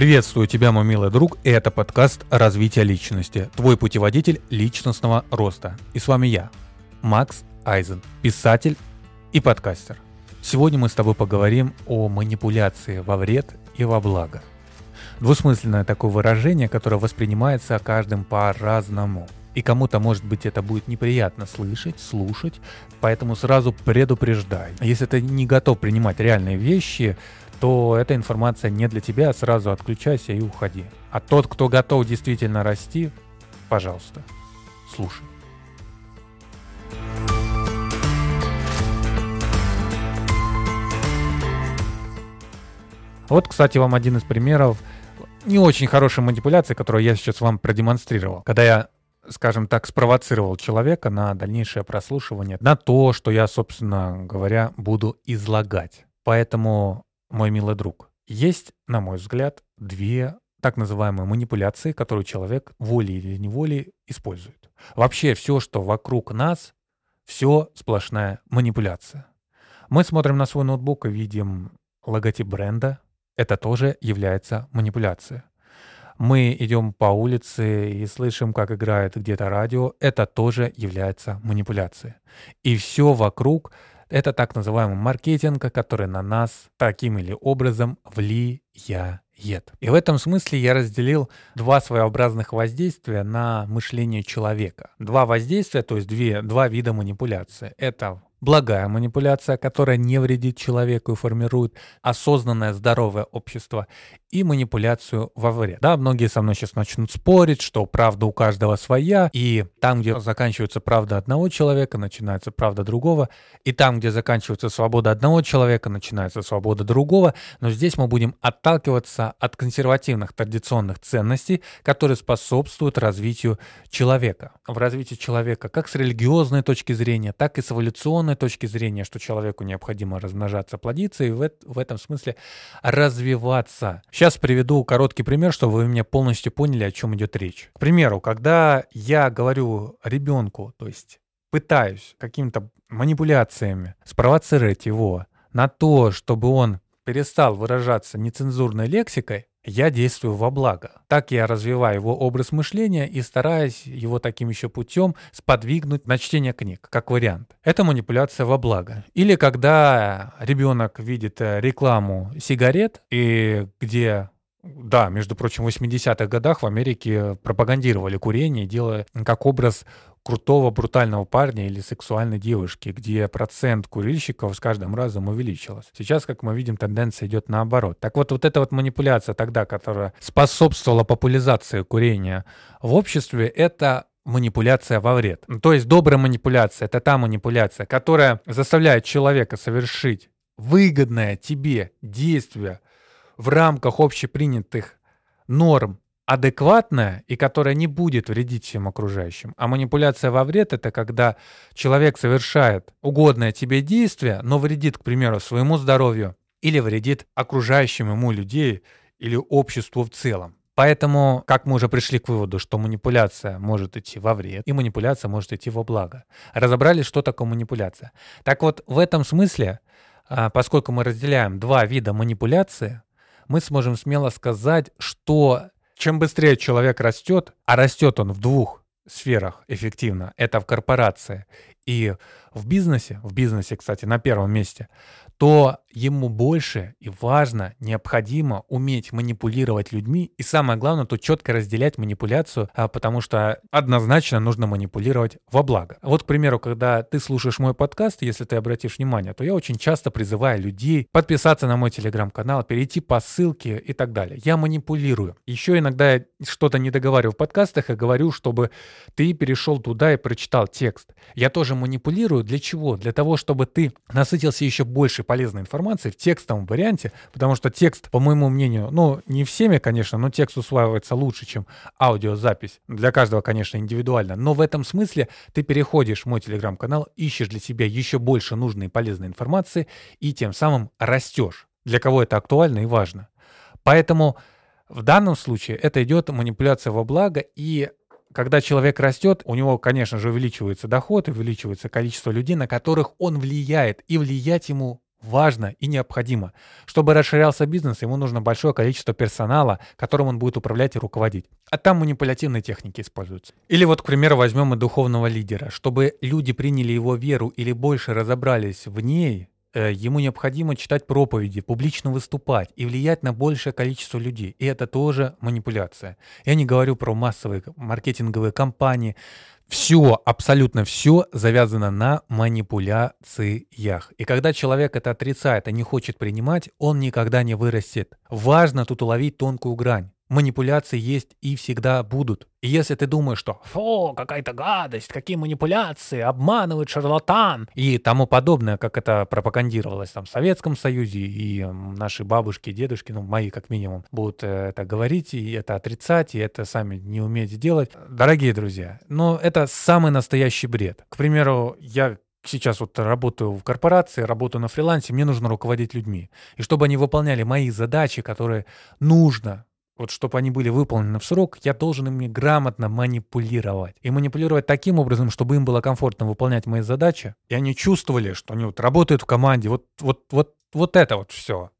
Приветствую тебя, мой милый друг, и это подкаст «Развитие личности», твой путеводитель личностного роста. И с вами я, Макс Айзен, писатель и подкастер. Сегодня мы с тобой поговорим о манипуляции во вред и во благо. Двусмысленное такое выражение, которое воспринимается каждым по-разному. И кому-то, может быть, это будет неприятно слышать, слушать, поэтому сразу предупреждай. Если ты не готов принимать реальные вещи, то эта информация не для тебя, сразу отключайся и уходи. А тот, кто готов действительно расти, пожалуйста, слушай. Вот, кстати, вам один из примеров не очень хорошей манипуляции, которую я сейчас вам продемонстрировал. Когда я скажем так, спровоцировал человека на дальнейшее прослушивание, на то, что я, собственно говоря, буду излагать. Поэтому мой милый друг, есть, на мой взгляд, две так называемые манипуляции, которые человек волей или неволей использует. Вообще все, что вокруг нас, все сплошная манипуляция. Мы смотрим на свой ноутбук и видим логотип бренда. Это тоже является манипуляцией. Мы идем по улице и слышим, как играет где-то радио. Это тоже является манипуляцией. И все вокруг это так называемый маркетинг, который на нас таким или образом влияет. И в этом смысле я разделил два своеобразных воздействия на мышление человека. Два воздействия, то есть две, два вида манипуляции. Это благая манипуляция, которая не вредит человеку и формирует осознанное здоровое общество, и манипуляцию во вред. Да, многие со мной сейчас начнут спорить, что правда у каждого своя, и там, где заканчивается правда одного человека, начинается правда другого, и там, где заканчивается свобода одного человека, начинается свобода другого, но здесь мы будем отталкиваться от консервативных традиционных ценностей, которые способствуют развитию человека. В развитии человека как с религиозной точки зрения, так и с эволюционной точки зрения, что человеку необходимо размножаться, плодиться и в, в этом смысле развиваться. Сейчас приведу короткий пример, чтобы вы меня полностью поняли, о чем идет речь. К примеру, когда я говорю ребенку, то есть пытаюсь какими-то манипуляциями спровоцировать его на то, чтобы он перестал выражаться нецензурной лексикой, я действую во благо. Так я развиваю его образ мышления и стараюсь его таким еще путем сподвигнуть на чтение книг, как вариант. Это манипуляция во благо. Или когда ребенок видит э, рекламу сигарет, и где да, между прочим, в 80-х годах в Америке пропагандировали курение, делая как образ крутого брутального парня или сексуальной девушки, где процент курильщиков с каждым разом увеличилась. Сейчас, как мы видим, тенденция идет наоборот. Так вот, вот эта вот манипуляция тогда, которая способствовала популяризации курения в обществе, это манипуляция во вред. То есть добрая манипуляция — это та манипуляция, которая заставляет человека совершить выгодное тебе действие в рамках общепринятых норм адекватная и которая не будет вредить всем окружающим. А манипуляция во вред — это когда человек совершает угодное тебе действие, но вредит, к примеру, своему здоровью или вредит окружающим ему людей или обществу в целом. Поэтому, как мы уже пришли к выводу, что манипуляция может идти во вред, и манипуляция может идти во благо. Разобрали, что такое манипуляция. Так вот, в этом смысле, а, поскольку мы разделяем два вида манипуляции, мы сможем смело сказать, что чем быстрее человек растет, а растет он в двух сферах эффективно, это в корпорации и в бизнесе, в бизнесе, кстати, на первом месте, то ему больше и важно, необходимо уметь манипулировать людьми. И самое главное, тут четко разделять манипуляцию, а, потому что однозначно нужно манипулировать во благо. Вот, к примеру, когда ты слушаешь мой подкаст, если ты обратишь внимание, то я очень часто призываю людей подписаться на мой телеграм-канал, перейти по ссылке и так далее. Я манипулирую. Еще иногда я что-то не договариваю в подкастах и говорю, чтобы ты перешел туда и прочитал текст. Я тоже манипулирую. Для чего? Для того, чтобы ты насытился еще больше полезной информации в текстовом варианте, потому что текст, по моему мнению, ну, не всеми, конечно, но текст усваивается лучше, чем аудиозапись. Для каждого, конечно, индивидуально. Но в этом смысле ты переходишь в мой телеграм-канал, ищешь для себя еще больше нужной и полезной информации и тем самым растешь. Для кого это актуально и важно. Поэтому в данном случае это идет манипуляция во благо, и когда человек растет, у него, конечно же, увеличивается доход, увеличивается количество людей, на которых он влияет, и влиять ему важно и необходимо. Чтобы расширялся бизнес, ему нужно большое количество персонала, которым он будет управлять и руководить. А там манипулятивные техники используются. Или вот, к примеру, возьмем и духовного лидера. Чтобы люди приняли его веру или больше разобрались в ней, ему необходимо читать проповеди, публично выступать и влиять на большее количество людей. И это тоже манипуляция. Я не говорю про массовые маркетинговые кампании, все, абсолютно все завязано на манипуляциях. И когда человек это отрицает и не хочет принимать, он никогда не вырастет. Важно тут уловить тонкую грань манипуляции есть и всегда будут. И если ты думаешь, что «фу, какая-то гадость, какие манипуляции, обманывает шарлатан» и тому подобное, как это пропагандировалось там в Советском Союзе, и наши бабушки, дедушки, ну, мои как минимум, будут э, это говорить, и это отрицать, и это сами не уметь делать. Дорогие друзья, но это самый настоящий бред. К примеру, я сейчас вот работаю в корпорации, работаю на фрилансе, мне нужно руководить людьми. И чтобы они выполняли мои задачи, которые нужно вот чтобы они были выполнены в срок, я должен ими грамотно манипулировать. И манипулировать таким образом, чтобы им было комфортно выполнять мои задачи, и они чувствовали, что они вот работают в команде, вот, вот, вот, вот это вот все.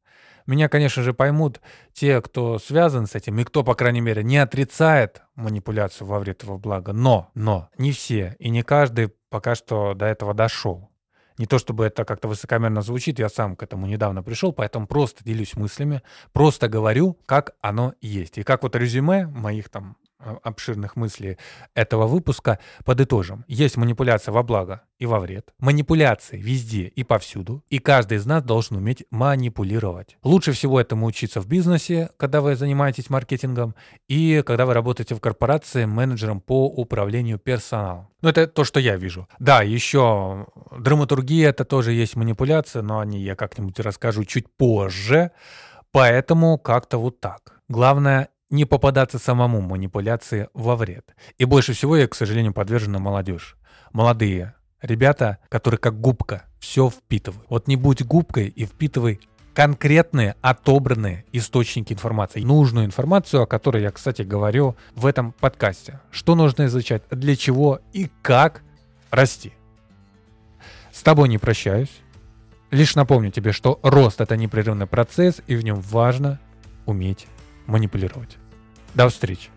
Меня, конечно же, поймут те, кто связан с этим, и кто, по крайней мере, не отрицает манипуляцию во вред во благо. Но, но, не все, и не каждый пока что до этого дошел. Не то чтобы это как-то высокомерно звучит, я сам к этому недавно пришел, поэтому просто делюсь мыслями, просто говорю, как оно есть. И как вот резюме моих там обширных мыслей этого выпуска подытожим. Есть манипуляция во благо и во вред. Манипуляции везде и повсюду. И каждый из нас должен уметь манипулировать. Лучше всего этому учиться в бизнесе, когда вы занимаетесь маркетингом, и когда вы работаете в корпорации менеджером по управлению персоналом. Ну, это то, что я вижу. Да, еще драматургия, это тоже есть манипуляция, но о ней я как-нибудь расскажу чуть позже. Поэтому как-то вот так. Главное не попадаться самому манипуляции во вред. И больше всего я, к сожалению, подвержена молодежь. Молодые ребята, которые как губка все впитывают. Вот не будь губкой и впитывай конкретные отобранные источники информации. Нужную информацию, о которой я, кстати, говорю в этом подкасте. Что нужно изучать, для чего и как расти. С тобой не прощаюсь. Лишь напомню тебе, что рост — это непрерывный процесс, и в нем важно уметь манипулировать. До встречи.